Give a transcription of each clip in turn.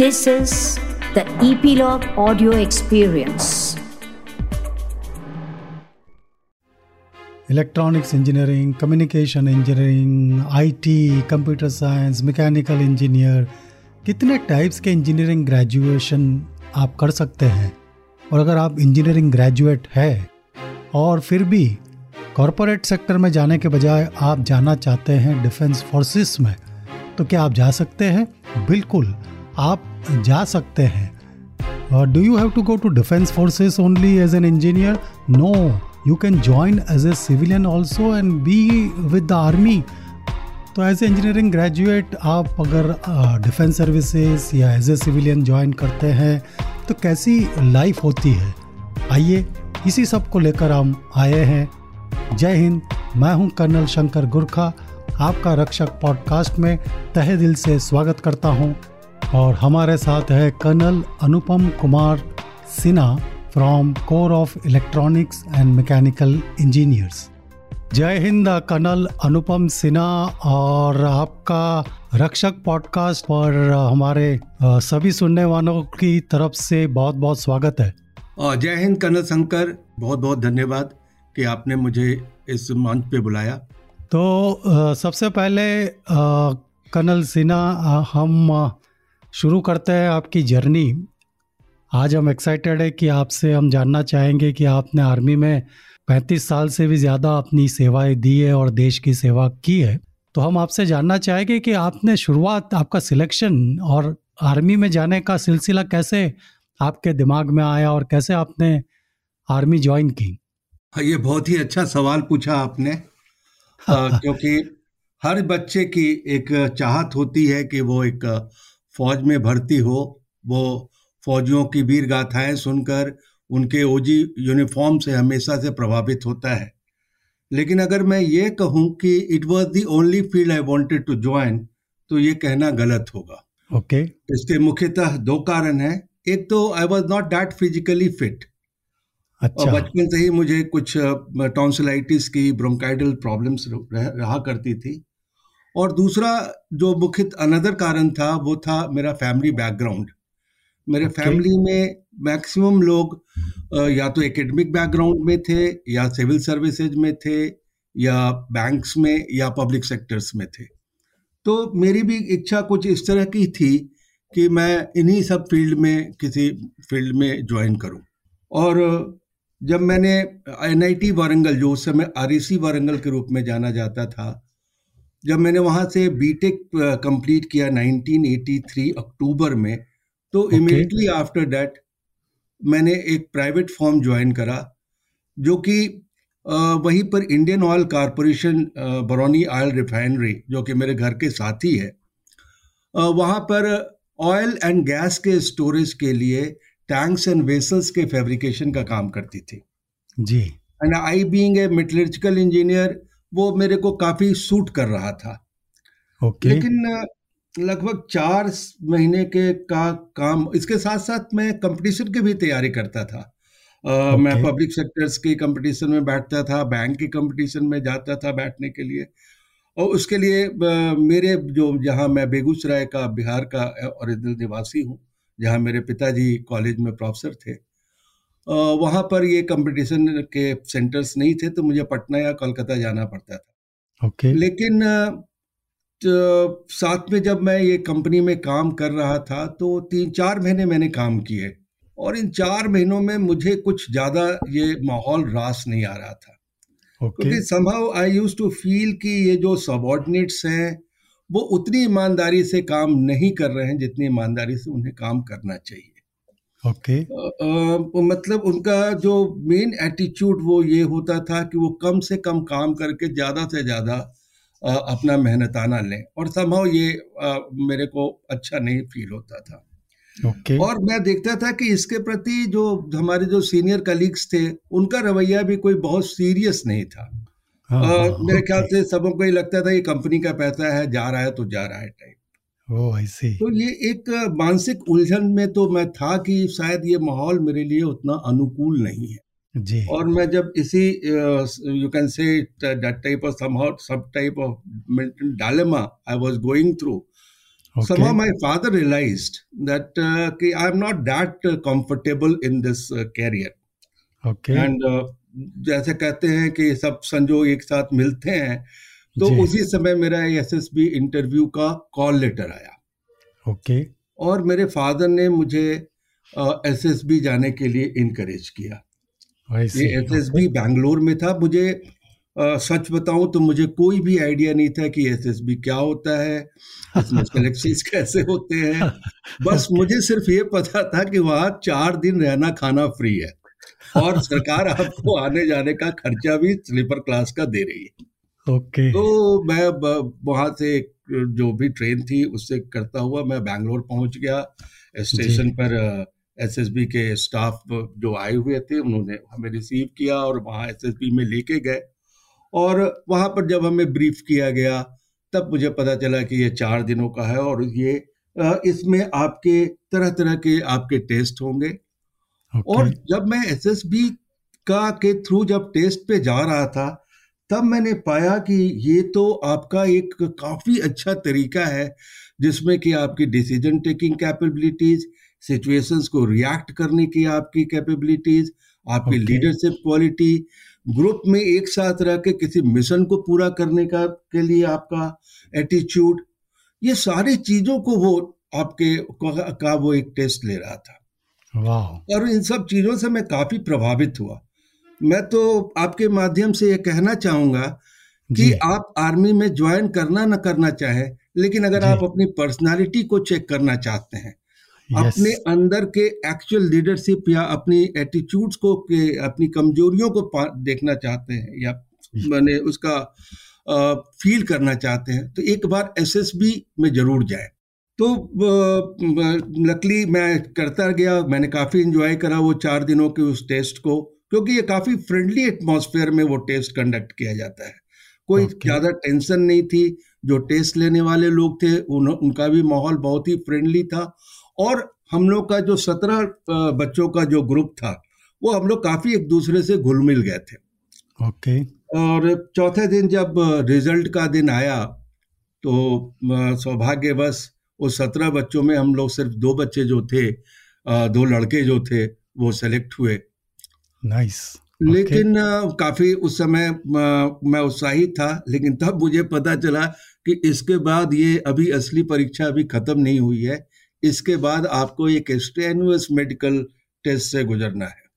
This is the Epilogue Audio Experience. Electronics engineering communication engineering IT computer science mechanical engineer कितने types के engineering graduation आप कर सकते हैं? और अगर आप इंजीनियरिंग ग्रेजुएट है, और फिर भी कॉरपोरेट सेक्टर में जाने के बजाय आप जाना चाहते हैं डिफेंस फोर्सेस में तो क्या आप जा सकते हैं? बिल्कुल। आप जा सकते हैं। Do you have to go to defence forces only as an engineer no you can join as a civilian also and be with the army तो एज ए इंजीनियरिंग ग्रेजुएट आप अगर डिफेंस सर्विसेज़ या as a civilian join करते हैं तो कैसी life होती है? आइए, इसी सबको लेकर हम आए हैं। जय हिंद, मैं हूँ कर्नल शंकर गुरखा। आपका रक्षक पॉडकास्ट में तहे दिल से स्वागत करता हूँ। और हमारे साथ है colonel Anupam Kumar Sinha from corps of electronics and mechanical engineers जय हिंद कर्नल अनुपम सिन्हा और आपका रक्षक पॉडकास्ट पर हमारे सभी सुनने वालों की तरफ़ से बहुत बहुत स्वागत है। जय हिंद कर्नल शंकर बहुत बहुत धन्यवाद कि आपने मुझे इस मंच पे बुलाया। तो सबसे पहले कर्नल सिन्हा हम शुरू करते हैं आपकी जर्नी। आज हम एक्साइटेड है कि आपसे हम जानना चाहेंगे कि आपने आर्मी में 35 साल से भी ज़्यादा अपनी सेवाएँ दी है और देश की सेवा की है। तो हम आपसे जानना चाहेंगे कि आपने शुरुआत आपका सिलेक्शन और आर्मी में जाने का सिलसिला कैसे आपके दिमाग में आया और कैसे आपने आर्मी ज्वाइन की? हाँ, ये बहुत ही अच्छा सवाल पूछा आपने। क्योंकि हर बच्चे की एक चाहत होती है कि वो एक फौज में भर्ती हो वो फौजियों की वीर गाथाएँ सुनकर उनके ओजी यूनिफॉर्म से हमेशा से प्रभावित होता है। लेकिन अगर मैं ये कहूँ कि it was the only field I wanted to join तो ये कहना गलत होगा। ओके। okay. इसके मुख्यतः दो कारण हैं। एक तो I was not that physically fit अच्छा। और बचपन से ही मुझे कुछ टॉन्सिलाइटिस की ब्रोंकाइडल प्रॉब्लम्स रहा करती थी। और दूसरा जो मुख्य अनदर कारण था वो था मेरा फैमिली बैकग्राउंड मेरे okay. फैमिली में मैक्सिमम लोग या तो एकेडमिक बैकग्राउंड में थे या सिविल सर्विसेज़ में थे या बैंक्स में या पब्लिक सेक्टर्स में थे. तो मेरी भी इच्छा कुछ इस तरह की थी कि मैं इन्हीं सब फ़ील्ड में किसी फ़ील्ड में ज्वाइन करूँ. और जब मैंने एनआईटी वारंगल जो उस समय आर वारंगल के रूप में जाना जाता था जब मैंने वहाँ से बीटेक कंप्लीट किया 1983 अक्टूबर में तो इमीडिएटली आफ्टर दैट मैंने एक प्राइवेट फॉर्म ज्वाइन करा जो कि वहीं पर Indian oil corporation Barauni oil refinery जो कि मेरे घर के साथ ही है वहाँ पर ऑयल एंड गैस के स्टोरेज के लिए टैंक्स एंड वेसल्स के फैब्रिकेशन का काम करती थी। जी। And I being a metallurgical engineer वो मेरे को काफ़ी सूट कर रहा था okay. लेकिन लगभग चार महीने के का काम इसके साथ साथ मैं कंपटीशन की भी तैयारी करता था okay. मैं पब्लिक सेक्टर्स के कंपटीशन में बैठता था बैंक के कंपटीशन में जाता था बैठने के लिए और उसके लिए मेरे जो जहाँ मैं बेगूसराय का बिहार का ओरिजिनल निवासी हूँ जहाँ मेरे पिताजी कॉलेज में प्रोफेसर थे वहाँ पर ये कंपटीशन के सेंटर्स नहीं थे तो मुझे पटना या कोलकाता जाना पड़ता था। ओके। okay. लेकिन तो साथ में जब मैं ये कंपनी में काम कर रहा था तो तीन चार महीने मैंने काम किए और इन चार महीनों में मुझे कुछ ज़्यादा ये माहौल रास नहीं आ रहा था। क्योंकि संभव आई यूज़ टू फील कि ये जो सबॉर्डिनेट्स हैं वो उतनी ईमानदारी से काम नहीं कर रहे हैं जितनी ईमानदारी से उन्हें काम करना चाहिए। Okay okay. मतलब उनका जो मेन एटीट्यूड वो ये होता था कि वो कम से कम काम करके ज़्यादा से ज़्यादा अपना मेहनताना लें और संभव ये आ, मेरे को अच्छा नहीं फील होता था okay. और मैं देखता था कि इसके प्रति जो हमारे जो सीनियर कलीग्स थे उनका रवैया भी कोई बहुत सीरियस नहीं था हाँ, आ, हाँ, मेरे ख्याल से सबों को ये लगता था ये कंपनी का पैसा है जा रहा है तो जा रहा है टाइप तो ये एक मानसिक उलझन में तो मैं था कि शायद ये माहौल मेरे लिए उतना अनुकूल नहीं है जी और मैं जब इसी you can say that type of some सब type of dilemma I was going through Okay. Somehow my father realized that uh, I am not that uh, comfortable in this uh, career. Okay. And uh, जैसे कहते हैं कि सब संजोग एक साथ मिलते हैं तो उसी समय मेरा एसएसबी इंटरव्यू का कॉल लेटर आया। ओके। और मेरे फादर ने मुझे एसएसबी जाने के लिए इनकरेज किया। ये एसएसबी बैंगलोर में था। मुझे आ, सच बताऊँ तो मुझे कोई भी आइडिया नहीं था कि एसएसबी क्या होता है इसमें सिलेक्शन कैसे होते हैं। बस मुझे सिर्फ़ ये पता था कि वहाँ चार दिन रहना खाना फ्री है। और सरकार आपको आने जाने का खर्चा भी स्लीपर क्लास का दे रही है। Okay okay. तो मैं वहाँ से जो भी ट्रेन थी उससे करता हुआ मैं बैंगलोर पहुँच गया स्टेशन पर एसएसबी के स्टाफ जो आए हुए थे उन्होंने हमें रिसीव किया और वहाँ एसएसबी में लेके गए और वहाँ पर जब हमें ब्रीफ किया गया तब मुझे पता चला कि ये चार दिनों का है और ये इसमें आपके तरह तरह के आपके टेस्ट होंगे okay. और जब मैं एसएसबी का के थ्रू जब टेस्ट पे जा रहा था तब मैंने पाया कि ये तो आपका एक काफ़ी अच्छा तरीका है जिसमें कि आपकी डिसीज़न टेकिंग कैपेबिलिटीज सिचुएशंस को रिएक्ट करने की आपकी कैपेबिलिटीज आपकी लीडरशिप okay. क्वालिटी ग्रुप में एक साथ रह के किसी मिशन को पूरा करने का के लिए आपका एटीट्यूड ये सारी चीज़ों को वो आपके का वो एक टेस्ट ले रहा था। वाह और इन सब चीज़ों से मैं काफ़ी प्रभावित हुआ। मैं तो आपके माध्यम से ये कहना चाहूँगा कि आप आर्मी में ज्वाइन करना ना करना चाहे लेकिन अगर आप अपनी पर्सनालिटी को चेक करना चाहते हैं अपने अंदर के एक्चुअल लीडरशिप या अपनी एटीट्यूड्स को के अपनी कमजोरियों को देखना चाहते हैं या मैंने उसका फील करना चाहते हैं तो एक बार एसएसबी में ज़रूर जाए। तो लकली मैं करता गया मैंने काफ़ी इंजॉय करा वो चार दिनों के उस टेस्ट को। क्योंकि ये काफ़ी फ्रेंडली एटमॉस्फेयर में वो टेस्ट कंडक्ट किया जाता है। कोई okay. ज़्यादा टेंशन नहीं थी जो टेस्ट लेने वाले लोग थे उन, उनका भी माहौल बहुत ही फ्रेंडली था। और हम लोग का जो सत्रह बच्चों का जो ग्रुप था वो हम लोग काफ़ी एक दूसरे से घुल मिल गए थे। ओके और चौथे दिन जब रिज़ल्ट का दिन आया तो सौभाग्यवश उस सत्रह बच्चों में हम लोग सिर्फ़ दो बच्चे जो थे दो लड़के जो थे वो सेलेक्ट हुए। Nice nice. लेकिन okay. काफ़ी उस समय मैं उत्साहित था लेकिन तब मुझे पता चला कि इसके बाद ये अभी असली परीक्षा अभी खत्म नहीं हुई है इसके बाद आपको एक स्टेनुअस मेडिकल टेस्ट से गुजरना है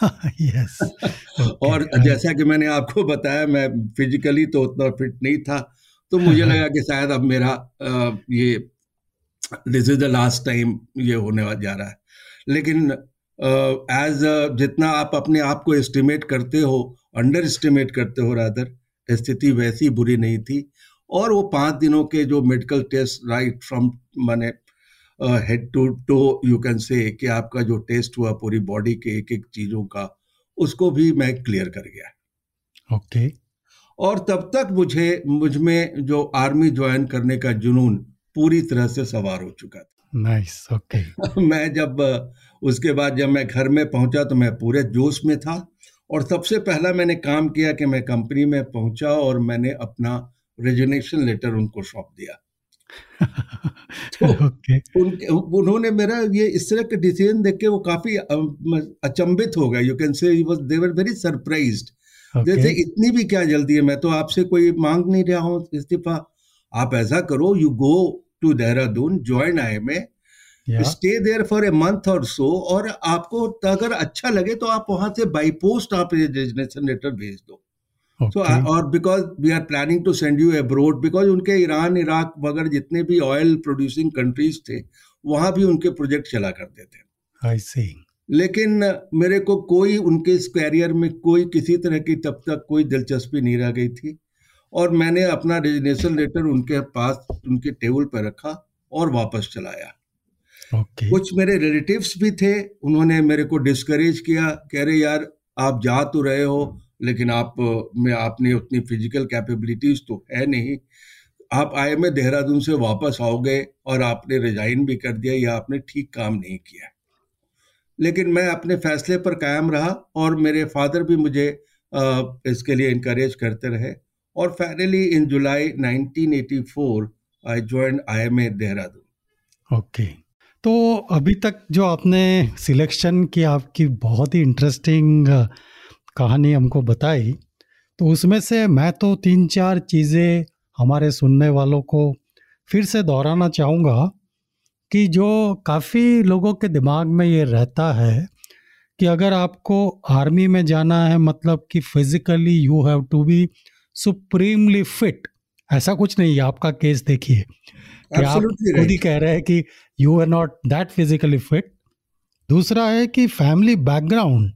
yes. okay. और जैसा कि मैंने आपको बताया मैं फिजिकली तो उतना फिट नहीं था तो मुझे लगा कि शायद अब मेरा ये this is the last time ये होने जा रहा है लेकिन एज uh, जितना आप अपने आप को एस्टिमेट करते हो अंडर एस्टिमेट करते हो रादर स्थिति वैसी बुरी नहीं थी और वो पाँच दिनों के जो मेडिकल टेस्ट राइट फ्रॉम मैंने head to toe you can say कि आपका जो टेस्ट हुआ पूरी बॉडी के एक एक चीज़ों का उसको भी मैं क्लियर कर गया ओके okay. और तब तक मुझे मुझमें जो आर्मी ज्वाइन करने का जुनून पूरी तरह से सवार हो चुका था नाइस nice, ओके okay. मैं जब उसके बाद जब मैं घर में पहुँचा तो मैं पूरे जोश में था और सबसे पहला मैंने काम किया कि मैं कंपनी में पहुँचा और मैंने अपना रेजिग्नेशन लेटर उनको सौंप दिया। तो okay. उनके उन्होंने मेरा ये इस तरह के डिसीज़न देख के वो काफ़ी अचंभित हो गए। यू कैन से दे वर वेरी सरप्राइज्ड जैसे इतनी भी क्या जल्दी है मैं तो आपसे कोई मांग नहीं रहा हूँ इस्तीफा। आप ऐसा करो you go to Dehradun join IMA stay there for a month और सो और आपको अगर अच्छा लगे तो आप वहाँ से बाई पोस्ट आप रेजिग्नेशन लेटर भेज दो। सो और because we are planning to send you abroad because उनके ईरान इराक वगैरह जितने भी ऑयल प्रोड्यूसिंग कंट्रीज़ थे वहाँ भी उनके प्रोजेक्ट चला करते थे। आई सी लेकिन मेरे को कोई उनके इस कैरियर में कोई किसी तरह की तब तक कोई दिलचस्पी नहीं रह गई थी। और मैंने अपना रेजिग्नेशन लेटर उनके पास उनके टेबल पर रखा और वापस चलाया। Okay. कुछ मेरे रिलेटिव्स भी थे उन्होंने मेरे को डिस्करेज किया कह रहे यार आप जा तो रहे हो लेकिन आप में आपने उतनी फ़िज़िकल कैपेबिलिटीज तो है नहीं। आप आए में देहरादून से वापस आओगे और आपने रिजाइन भी कर दिया या आपने ठीक काम नहीं किया। लेकिन मैं अपने फैसले पर कायम रहा और मेरे फादर भी मुझे इसके लिए इनक्रेज करते रहे। और finally in July 1984 I join I M A Dehradun. Okay तो अभी तक जो आपने सिलेक्शन की आपकी बहुत ही इंटरेस्टिंग कहानी हमको बताई तो उसमें से मैं तो तीन चार चीज़ें हमारे सुनने वालों को फिर से दोहराना चाहूँगा कि जो काफ़ी लोगों के दिमाग में ये रहता है कि अगर आपको आर्मी में जाना है मतलब कि physically you have to be supremely fit ऐसा कुछ नहीं है, आपका केस देखिए। कि आप खुद ही कह रहे हैं कि you are not that physically fit दूसरा है कि फैमिली बैकग्राउंड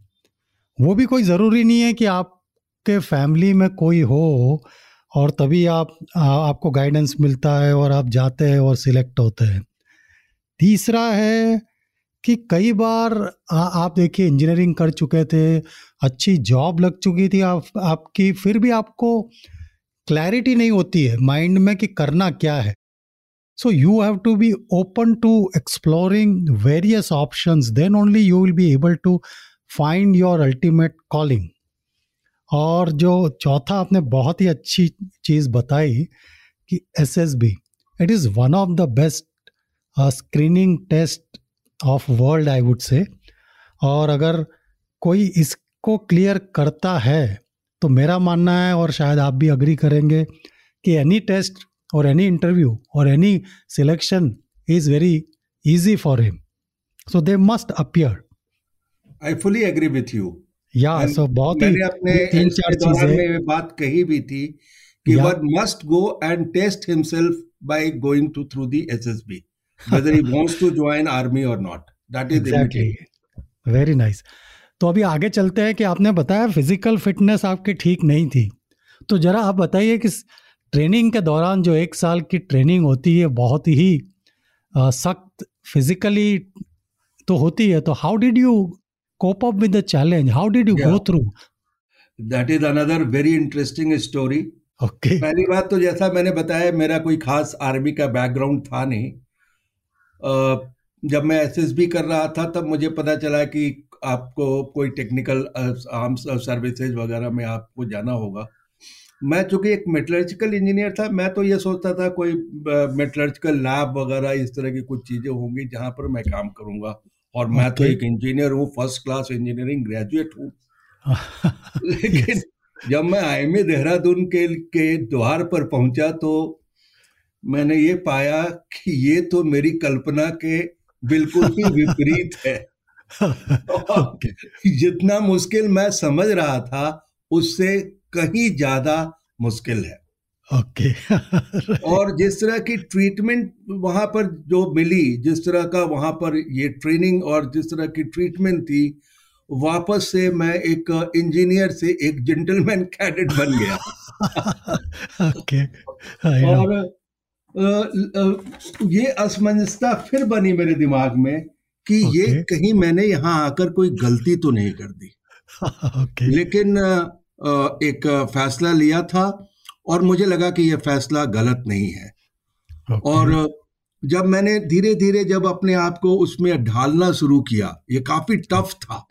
वो भी कोई ज़रूरी नहीं है कि आपके फैमिली में कोई हो और तभी आप आ, आपको गाइडेंस मिलता है और आप जाते हैं और सिलेक्ट होते हैं। तीसरा है कि कई बार आ, आप देखिए इंजीनियरिंग कर चुके थे अच्छी जॉब लग चुकी थी आप आपकी फिर भी आपको क्लैरिटी नहीं होती है माइंड में कि करना क्या है। So you have to be open to exploring various options then only you will be able to find your ultimate calling और जो चौथा आपने बहुत ही अच्छी चीज़ बताई कि S S B it is one of the best screening test of world I would say और अगर कोई इसको क्लियर करता है तो मेरा मानना है और शायद आप भी अग्री करेंगे कि एनी टेस्ट और एनी इंटरव्यू और any selection is very easy for him so they must appear I fully agree with you yeah so बहुत अपने तीन चार चीज़ें में बात कही भी थी कि one must go and test himself by going to through the SSB whether he wants to join army or not. That is exactly. very nice. तो अभी आगे चलते हैं कि आपने बताया फ़िज़िकल फिटनेस आपकी ठीक नहीं थी। तो जरा आप बताइए कि ट्रेनिंग के दौरान जो एक साल की ट्रेनिंग होती है बहुत ही सख्त फिजिकली तो होती है तो how did you cope up with the challenge how did you go through that is another very interesting story okay पहली बात तो जैसा मैंने बताया मेरा कोई खास आर्मी का बैकग्राउंड था नहीं। जब मैं एसएसबी कर रहा था तब मुझे पता चला कि आपको कोई टेक्निकल आर्म्स सर्विसेज़ वगैरह में आपको जाना होगा। मैं चूँकि एक मेटलर्जिकल इंजीनियर था मैं तो ये सोचता था कोई मेटलर्जिकल लैब वगैरह इस तरह की कुछ चीज़ें होंगी जहाँ पर मैं काम करूँगा। और मैं तो एक इंजीनियर हूँ फ़र्स्ट क्लास इंजीनियरिंग ग्रेजुएट हूँ। लेकिन जब मैं आई देहरादून के के द्वार पर पहुँचा तो मैंने ये पाया कि ये तो मेरी कल्पना के बिल्कुल ही विपरीत है। जितना मुश्किल मैं समझ रहा था उससे कहीं ज़्यादा मुश्किल है ओके okay. और जिस तरह की ट्रीटमेंट वहाँ पर जो मिली जिस तरह का वहाँ पर ये ट्रेनिंग और जिस तरह की ट्रीटमेंट थी वापस से मैं एक इंजीनियर से एक जेंटलमैन कैडेट बन गया ओके okay. और ये असमंजसता फिर बनी मेरे दिमाग में कि okay. ये कहीं मैंने यहाँ आकर कोई गलती तो नहीं कर दी okay. लेकिन एक फैसला लिया था और मुझे लगा कि यह फैसला गलत नहीं है। okay. और जब मैंने धीरे धीरे जब अपने आप को उसमें ढालना शुरू किया ये काफ़ी टफ था।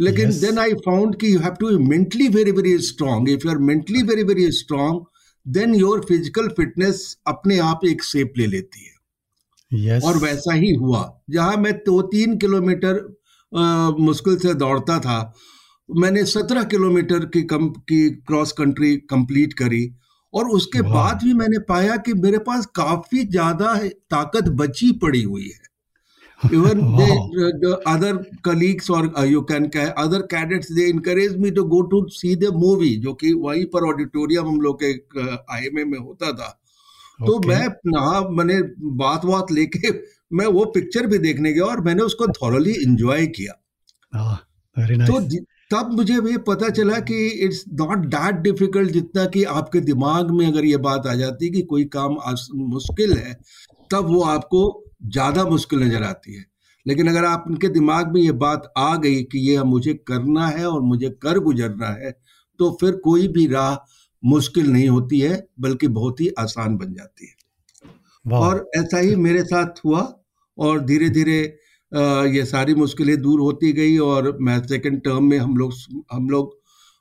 लेकिन देन आई फाउंड कि you have to mentally very very strong if you are mentally very very strong then your physical fitness अपने आप एक शेप ले लेती है। Yes. और वैसा ही हुआ। जहाँ मैं दो तो तीन किलोमीटर मुश्किल से दौड़ता था मैंने सत्रह किलोमीटर की कम की क्रॉस कंट्री कंप्लीट करी और उसके बाद भी मैंने पाया कि मेरे पास काफ़ी ज़्यादा ताकत बची पड़ी हुई है। Even they, the other colleagues or uh, you can other cadets they encourage me to go to see the movie जो कि वहीं पर ऑडिटोरियम हम लोग के आईएमए में होता था। तो okay. तो मैं नहा मैंने बात बात लेके मैं वो पिक्चर भी देखने गया और मैंने उसको थॉरली इंजॉय किया। ah, nice. तो तब मुझे ये पता चला कि इट्स नॉट दैट डिफ़िकल्ट जितना कि आपके दिमाग में अगर ये बात आ जाती कि कोई काम मुश्किल है तब वो आपको ज़्यादा मुश्किल नज़र आती है। लेकिन अगर आप उनके दिमाग में ये बात आ गई कि ये मुझे करना है और मुझे कर गुजरना है तो फिर कोई भी राह मुश्किल नहीं होती है बल्कि बहुत ही आसान बन जाती है। और ऐसा ही मेरे साथ हुआ और धीरे धीरे ये सारी मुश्किलें दूर होती गई और मैं सेकंड टर्म में हम लोग हम लोग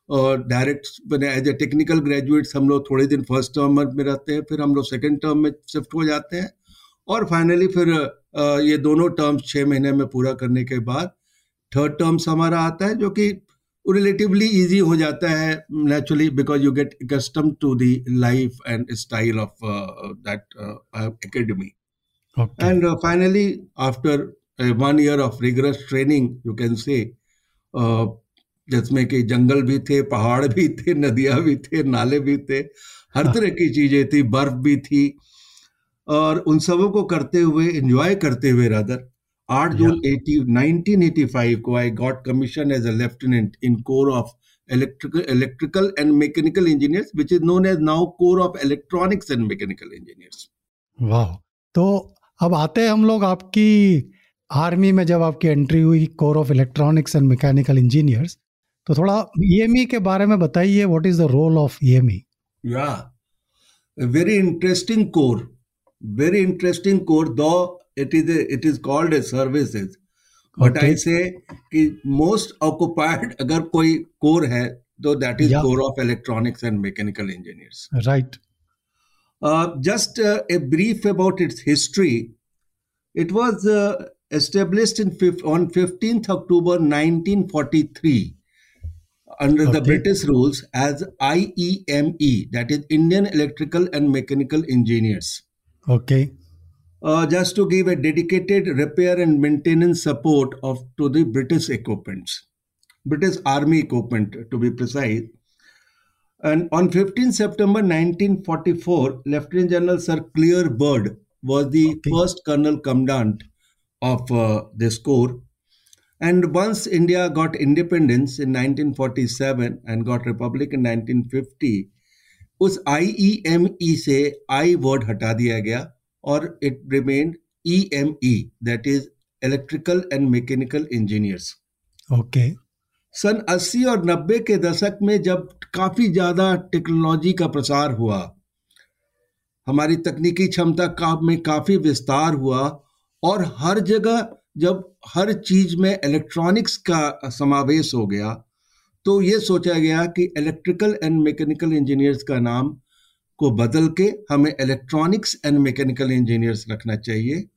और डायरेक्ट मैंने एज ए टेक्निकल ग्रेजुएट्स हम लोग थोड़े दिन फ़र्स्ट टर्म में रहते हैं फिर हम लोग सेकेंड टर्म में शिफ्ट हो जाते हैं और फाइनली फिर ये दोनों टर्म्स छः महीने में पूरा करने के बाद थर्ड टर्म्स हमारा आता है जो कि रिलेटिवली इजी हो जाता है naturally because you get custom to the life and style of that academy and finally after one year of rigorous training you can say जिसमें कि जंगल भी थे पहाड़ भी थे नदियाँ भी थे नाले भी थे हर हाँ। तरह की चीज़ें थी बर्फ़ भी थी और उन सबों को करते हुए एंजॉय करते हुए रादर 8 जून 1985 को I got commission as a lieutenant in corps of electrical electrical and mechanical engineers which is known as now corps of electronics and mechanical engineers वाह तो अब आते हैं हम लोग आपकी आर्मी में जब आपकी एंट्री हुई corps of electronics and mechanical engineers तो थोड़ा ईएमई के बारे में बताइए what is the role of EME yeah very interesting corps very interesting corps though it is it is called a services but I say कि most occupied अगर कोई core है तो that is corps of electronics and mechanical engineers right just a brief about its history it was uh, established in on 15th October 1943 under okay. the British rules as IEME, that is Indian Electrical and Mechanical Engineers. Okay. Uh, just to give a dedicated repair and maintenance support of to the British equipments, British Army equipment to be precise. And on 15 September 1944, Lieutenant General Sir Clear Bird was the okay. first colonel commandant of uh, this corps and once India got independence in 1947 and got republic in 1950, उस IEME से I word हटा दिया गया और it remained EME that is electrical and mechanical engineers. Okay. सन 80 और 90 के दशक में जब काफ़ी ज़्यादा टेक्नोलॉजी का प्रसार हुआ हमारी तकनीकी क्षमता का में काफ़ी विस्तार हुआ और हर जगह जब हर चीज़ में इलेक्ट्रॉनिक्स का समावेश हो गया तो ये सोचा गया कि इलेक्ट्रिकल एंड मैकेनिकल इंजीनियर्स का नाम को बदल के हमें इलेक्ट्रॉनिक्स एंड मैकेनिकल इंजीनियर्स रखना चाहिए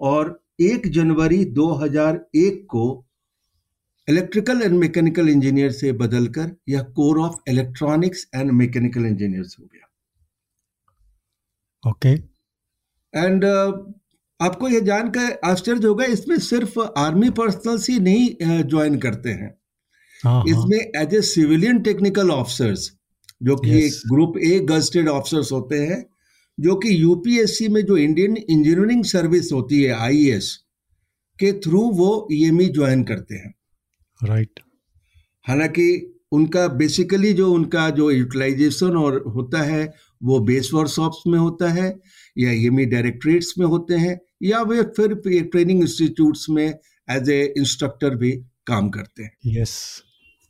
और एक जनवरी 2001 को इलेक्ट्रिकल एंड मैकेनिकल इंजीनियर से बदलकर यह corps of electronics and mechanical engineers हो गया ओके okay. एंड आपको यह जानकर आश्चर्य होगा इसमें सिर्फ़ आर्मी पर्सनल्स ही नहीं ज्वाइन करते हैं हाँ, हाँ। इसमें as a civilian technical officers जो कि एक ग्रुप ए गस्टेड ऑफिसर्स होते हैं जो कि यूपीएससी में जो इंडियन इंजीनियरिंग सर्विस होती है आईएएस के थ्रू वो ईएमई e ज्वाइन करते हैं राइट right. हालाँकि उनका बेसिकली जो उनका जो यूटिलाइजेशन और होता है वो बेस वर्कशॉप्स में होता है या ई डायरेक्ट्रेट्स में होते हैं या वे फिर ट्रेनिंग इंस्टीट्यूट में एज ए इंस्ट्रक्टर भी काम करते हैं yes.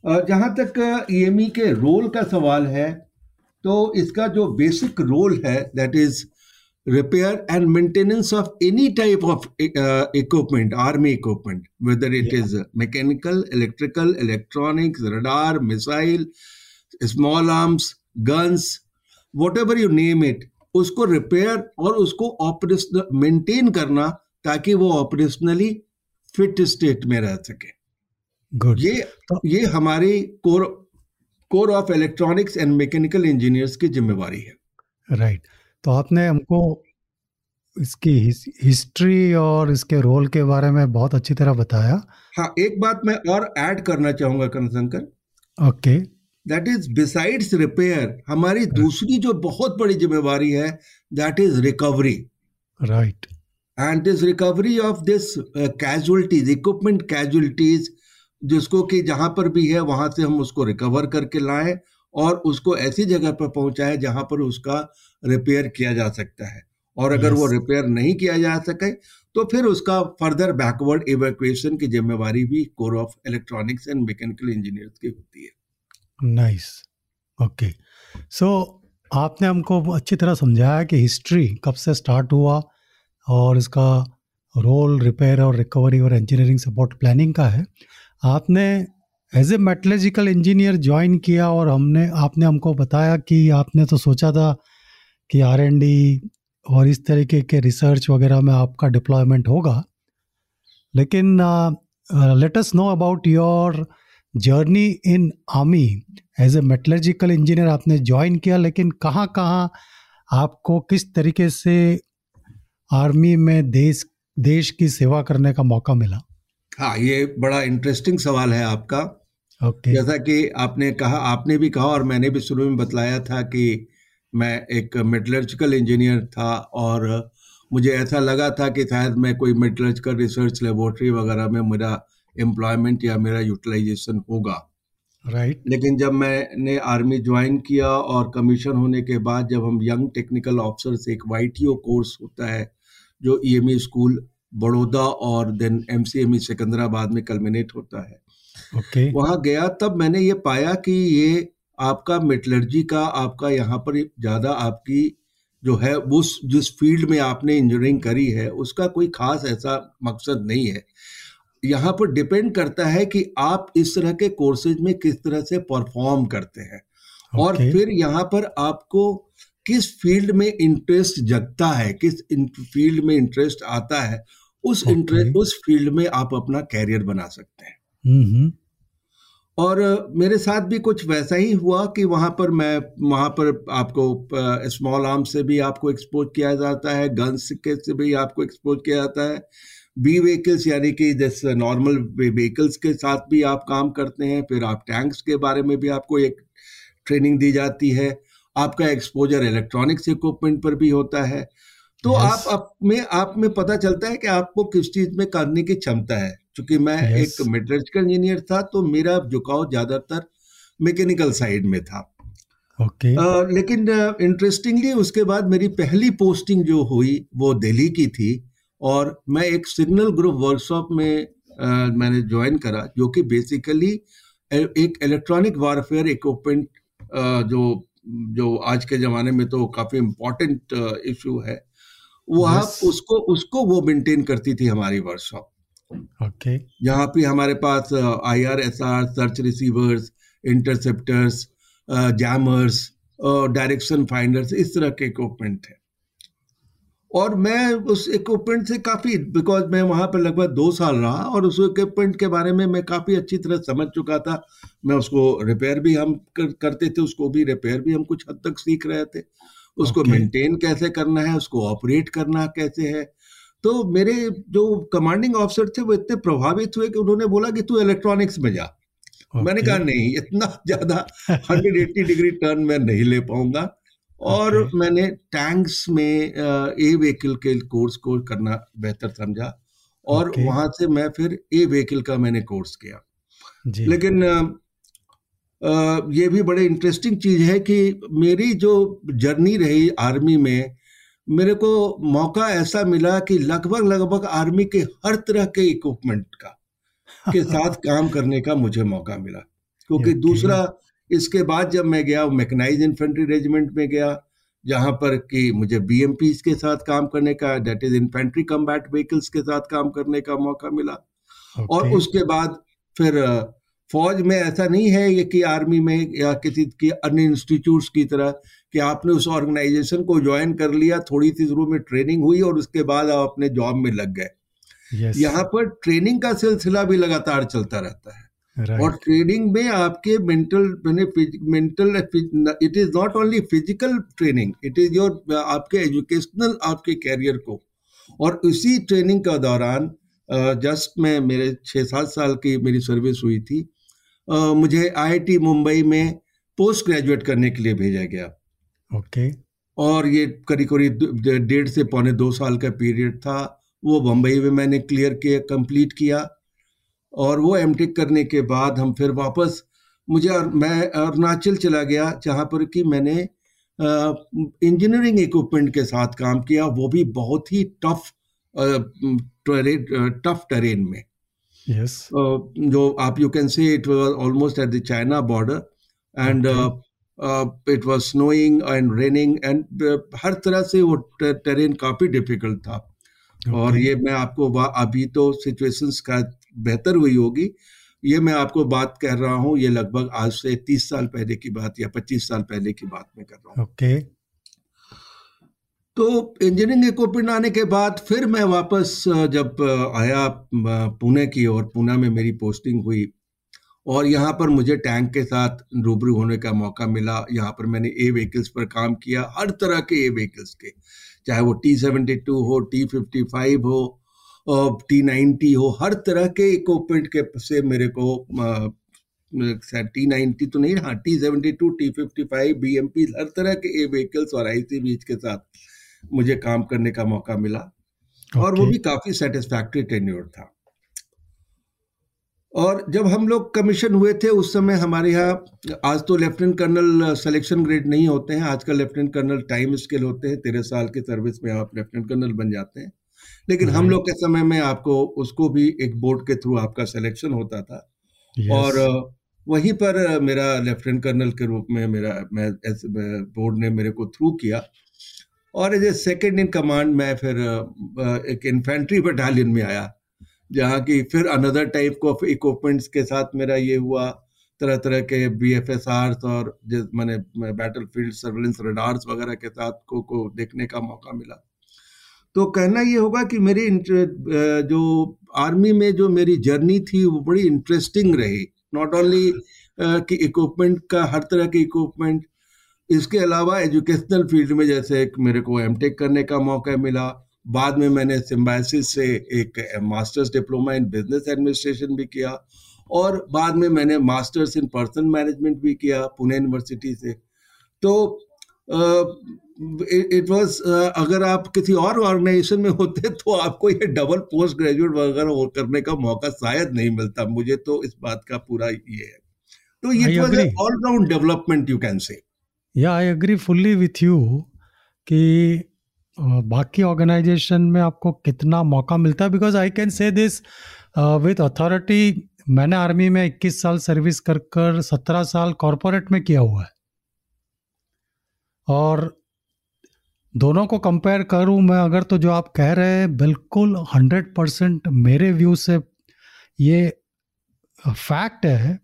जहाँ तक ईएमई के रोल का सवाल है तो इसका जो बेसिक रोल है that is repair and maintenance of any type of equipment army equipment whether it is mechanical electrical electronic radar missile small arms guns whatever you name it उसको repair और उसको ऑपरेशनल मेंटेन करना ताकि वो operationally fit state में रह सके। Good ये तो, ये हमारी corps corps of electronics and mechanical engineers की जिम्मेवारी है। Right right. तो आपने हमको इसकी हिस्ट्री और इसके रोल के बारे में बहुत अच्छी तरह बताया। हाँ एक बात मैं और ऐड करना चाहूँगा Karan okay that is besides repair हमारी दूसरी जो बहुत बड़ी जिम्मेवारी है that is recovery right and this recovery of this casualties equipment casualties जिसको कि जहाँ पर भी है वहाँ से हम उसको रिकवर करके लाएँ और उसको ऐसी जगह पर पहुंचाएँ जहाँ पर उसका रिपेयर किया जा सकता है। और अगर yes. वो रिपेयर नहीं किया जा सके तो फिर उसका फर्दर बैकवर्ड इवेक्युएशन की जिम्मेवारी भी corps of electronics and mechanical engineers की होती है। नाइस ओके सो आपने हमको अच्छी तरह समझाया कि हिस्ट्री कब से स्टार्ट हुआ और इसका रोल रिपेयर और रिकवरी और इंजीनियरिंग सपोर्ट प्लानिंग का है। आपने as a metallurgical engineer join किया और हमने, आपने हमको बताया कि आपने तो सोचा था कि आर एन डी और इस तरीके के रिसर्च वगैरह में आपका डिप्लॉयमेंट होगा। लेकिन let us know about your journey in army as a metallurgical engineer आपने ज्वाइन किया लेकिन कहाँ कहाँ आपको किस तरीके से आर्मी में देश देश की सेवा करने का मौका मिला हाँ ये बड़ा इंटरेस्टिंग सवाल है आपका okay. जैसा कि आपने कहा आपने भी कहा और मैंने भी शुरू में बतलाया था कि मैं एक मेटलर्जिकल इंजीनियर था और मुझे ऐसा लगा था कि शायद मैं कोई मेटलर्जिकल रिसर्च लेबोरेटरी वगैरह में मेरा एम्प्लॉयमेंट या मेरा यूटिलाइजेशन होगा राइट right. लेकिन जब मैंने आर्मी ज्वाइन किया और कमीशन होने के बाद जब हम यंग टेक्निकल ऑफिसर से एक वाईटीओ कोर्स होता है जो ई e स्कूल बड़ौदा और देन एम सी सिकंदराबाद में कलमिनेट होता है okay. वहाँ गया तब मैंने ये पाया कि ये आपका मेटलर्जी का आपका यहाँ पर ज़्यादा आपकी जो है उस जिस फ़ील्ड में आपने इंजीनियरिंग करी है उसका कोई खास ऐसा मकसद नहीं है यहाँ पर डिपेंड करता है कि आप इस तरह के कोर्सेज में किस तरह से परफॉर्म करते हैं okay. और फिर यहाँ पर आपको किस फ़ील्ड में इंटरेस्ट जगता है किस फ़ील्ड में इंटरेस्ट आता है उस इंटरेस्ट okay. उस फ़ील्ड में आप अपना कैरियर बना सकते हैं mm-hmm. और मेरे साथ भी कुछ वैसा ही हुआ कि वहाँ पर मैं वहाँ पर आपको स्मॉल आर्म से भी आपको एक्सपोज किया जाता है गन्स के से भी आपको एक्सपोज किया जाता है बी व्हीकल्स यानी कि जैसे नॉर्मल व्हीकल्स के साथ भी आप काम करते हैं फिर आप टैंक्स के बारे में भी आपको एक ट्रेनिंग दी जाती है आपका एक्सपोजर इलेक्ट्रॉनिक्स इक्विपमेंट पर भी होता है तो yes. आप आप में आप में पता चलता है कि आपको किस चीज़ में करने की क्षमता है क्योंकि मैं yes. एक मेट्रोलॉजिकल इंजीनियर था तो मेरा झुकाव ज़्यादातर मैकेनिकल साइड में था ओके okay. uh, लेकिन इंटरेस्टिंगली uh, उसके बाद मेरी पहली पोस्टिंग जो हुई वो दिल्ली की थी और मैं एक सिग्नल ग्रुप वर्कशॉप में uh, मैंने ज्वाइन करा जो कि बेसिकली एक इलेक्ट्रॉनिक वारफेयर इक्विपमेंट जो जो आज के ज़माने में तो काफ़ी इम्पोर्टेंट इशू है वो yes. उसको उसको वो मेंटेन करती थी हमारी वर्कशॉप ओके okay. यहाँ पे हमारे पास I R S R search receivers interceptors jammers direction finders इस तरह के इक्विपमेंट थे और मैं उस इक्विपमेंट से काफ़ी बिकॉज़ मैं वहाँ पर लगभग दो साल रहा और उस इक्विपमेंट के बारे में मैं काफ़ी अच्छी तरह समझ चुका था। मैं उसको रिपेयर भी हम कर, करते थे उसको भी रिपेयर भी हम कुछ हद तक सीख रहे थे। उसको okay. मेंटेन कैसे करना है उसको ऑपरेट करना कैसे है। तो मेरे जो कमांडिंग ऑफिसर थे वो इतने प्रभावित हुए कि उन्होंने बोला कि तू इलेक्ट्रॉनिक्स में जा। okay. मैंने कहा नहीं इतना ज़्यादा 180 डिग्री टर्न मैं नहीं ले पाऊँगा। और okay. मैंने टैंक्स में ए व्हीकल के कोर्स को करना बेहतर समझा और okay. वहाँ से मैं फिर ए व्हीकल का मैंने कोर्स किया जी. लेकिन ये भी बड़े इंटरेस्टिंग चीज़ है कि मेरी जो जर्नी रही आर्मी में मेरे को मौका ऐसा मिला कि लगभग लगभग आर्मी के हर तरह के इक्विपमेंट का के साथ काम करने का मुझे मौका मिला क्योंकि दूसरा इसके बाद जब मैं गया मैकेनाइज इन्फेंट्री रेजिमेंट में गया जहाँ पर कि मुझे बी के साथ काम करने का that is infantry combat vehicles के साथ काम करने का मौका मिला okay. और उसके बाद फिर फौज में ऐसा नहीं है ये कि आर्मी में या किसी की अन्य इंस्टीट्यूट्स की तरह कि आपने उस ऑर्गेनाइजेशन को ज्वाइन कर लिया थोड़ी सी शुरू में ट्रेनिंग हुई और उसके बाद आप अपने जॉब में लग गए yes. यहाँ पर ट्रेनिंग का सिलसिला भी लगातार चलता रहता है Right. और ट्रेनिंग में आपके मेंटल मैंने mental it is not only physical training it is your आपके एजुकेशनल आपके कैरियर को। और उसी ट्रेनिंग का दौरान जस्ट में मेरे छः सात साल की मेरी सर्विस हुई थी। मुझे आईआईटी मुंबई में पोस्ट ग्रेजुएट करने के लिए भेजा गया। ओके और ये करीब करीब डेढ़ से पौने दो साल का पीरियड था। वो बम्बई में मैंने क्लियर किया कंप्लीट किया। और वो एम करने के बाद हम फिर वापस मुझे और मैं अरुणाचल चला गया जहाँ पर कि मैंने इंजीनियरिंग इक्विपमेंट के साथ काम किया वो भी बहुत ही टफ टफ टेरेन में। Yes. uh, जो आप you can say it was almost at the China border and it was snowing and raining and हर तरह से वो टेरेन काफ़ी डिफ़िकल्ट था। okay. और ये मैं आपको अभी तो सिचुएशंस का बेहतर हुई होगी। ये मैं आपको बात कर रहा हूँ ये लगभग आज से तीस साल पहले की बात या पच्चीस साल पहले की बात में कर रहा हूँ। okay. तो इंजीनियरिंग इक्विपमेंट आने के बाद फिर मैं वापस जब आया पुणे की और पुणे में मेरी पोस्टिंग हुई और यहाँ पर मुझे टैंक के साथ रूबरू होने का मौका मिला। यहाँ पर मैंने ए व्हीकल्स पर काम किया हर तरह के ए व्हीकल्स के चाहे वो टी सेवेंटी टू हो टी फिफ्टी फाइव हो टी नाइन्टी हो हर तरह के इक्विपमेंट के से मेरे को टी नाइन्टी तो नहीं हाँ T seventy two T fifty five B M P हर तरह के ए व्हीकल्स और आई सी बीच के साथ मुझे काम करने का मौका मिला okay. और वो भी काफ़ी सेटिस्फैक्ट्री टेन्योर था और जब हम लोग कमीशन हुए थे उस समय हमारे यहाँ आज तो लेफ्टिनेंट कर्नल सिलेक्शन ग्रेड नहीं होते हैं आजकल लेफ्टिनेंट कर्नल टाइम स्केल होते हैं तेरह साल की सर्विस में आप लेफ्टिनेंट कर्नल बन जाते हैं लेकिन हम लोग के समय में आपको उसको भी एक बोर्ड के थ्रू आपका सिलेक्शन होता था। और वहीं पर मेरा लेफ्टिनेंट कर्नल के रूप में मेरा मैं बोर्ड ने मेरे को थ्रू किया। और as a second in command मैं फिर एक इन्फेंट्री बटालियन में आया जहाँ की फिर अनदर टाइप ऑफ़ इक्विपमेंट्स के साथ मेरा ये हुआ तरह तरह के बी एफ़ एस आर और जिस मैंने बैटल फ़ील्ड सर्वेलेंस रडार्स वगैरह के साथ को को देखने का मौका मिला। तो कहना ये होगा कि मेरी जो आर्मी में जो मेरी जर्नी थी, वो बड़ी इंटरेस्टिंग रही। नॉट ओनली कि इक्विपमेंट का, हर तरह के इक्विपमेंट इसके अलावा एजुकेशनल फ़ील्ड में जैसे एक मेरे को एम करने का मौका मिला। बाद में मैंने सिम्बाइसिस से एक masters diploma in business administration भी किया और बाद में मैंने मास्टर्स इन पर्सन मैनेजमेंट भी किया पुणे यूनिवर्सिटी से। तो इट वाज अगर आप किसी और ऑर्गेनाइजेशन में होते तो आपको ये डबल पोस्ट ग्रेजुएट वगैरह करने का मौका शायद नहीं मिलता। मुझे तो इस बात का पूरा ये है। तो ये was all round development you can say yeah I agree fully with you कि बाकी ऑर्गेनाइजेशन में आपको कितना मौका मिलता है। Because I can say this with authority मैंने आर्मी में 21 साल सर्विस कर कर 17 साल कॉरपोरेट में किया हुआ है। और दोनों को कंपेयर करूँ मैं, अगर तो जो आप कह रहे हैं, बिल्कुल 100 परसेंट मेरे व्यू से ये फैक्ट है